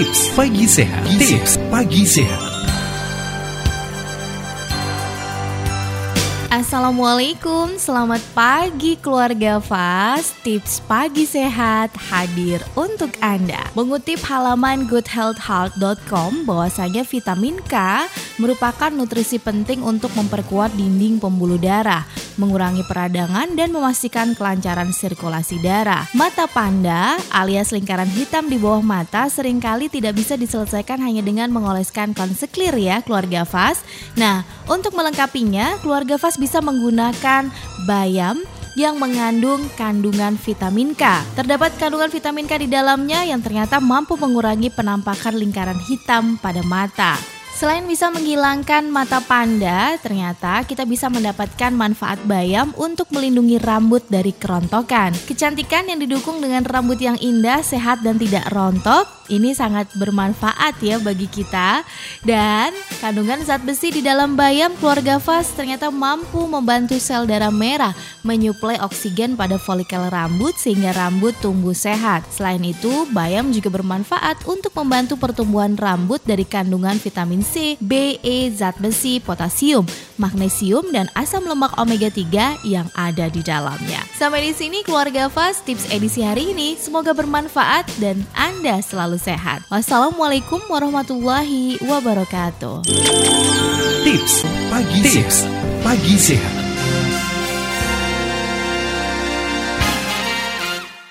Tips Pagi Sehat. Tips Pagi Sehat. Assalamualaikum, selamat pagi keluarga Fast Tips pagi sehat hadir untuk Anda Mengutip halaman goodhealthheart.com bahwasanya vitamin K merupakan nutrisi penting untuk memperkuat dinding pembuluh darah mengurangi peradangan dan memastikan kelancaran sirkulasi darah. Mata panda alias lingkaran hitam di bawah mata sering kali tidak bisa diselesaikan hanya dengan mengoleskan konseklir ya keluarga Fast. Nah, untuk melengkapinya, keluarga Fast bisa menggunakan bayam yang mengandung kandungan vitamin K. Terdapat kandungan vitamin K di dalamnya yang ternyata mampu mengurangi penampakan lingkaran hitam pada mata. Selain bisa menghilangkan mata panda, ternyata kita bisa mendapatkan manfaat bayam untuk melindungi rambut dari kerontokan. Kecantikan yang didukung dengan rambut yang indah, sehat dan tidak rontok ini sangat bermanfaat ya bagi kita. Dan kandungan zat besi di dalam bayam keluarga Fas ternyata mampu membantu sel darah merah menyuplai oksigen pada folikel rambut sehingga rambut tumbuh sehat. Selain itu, bayam juga bermanfaat untuk membantu pertumbuhan rambut dari kandungan vitamin C, B, E, zat besi, potasium, magnesium, dan asam lemak omega 3 yang ada di dalamnya. Sampai di sini keluarga Fas tips edisi hari ini semoga bermanfaat dan Anda selalu sehat. Wassalamualaikum warahmatullahi wabarakatuh. Tips Pagi Tips Pagi Sehat.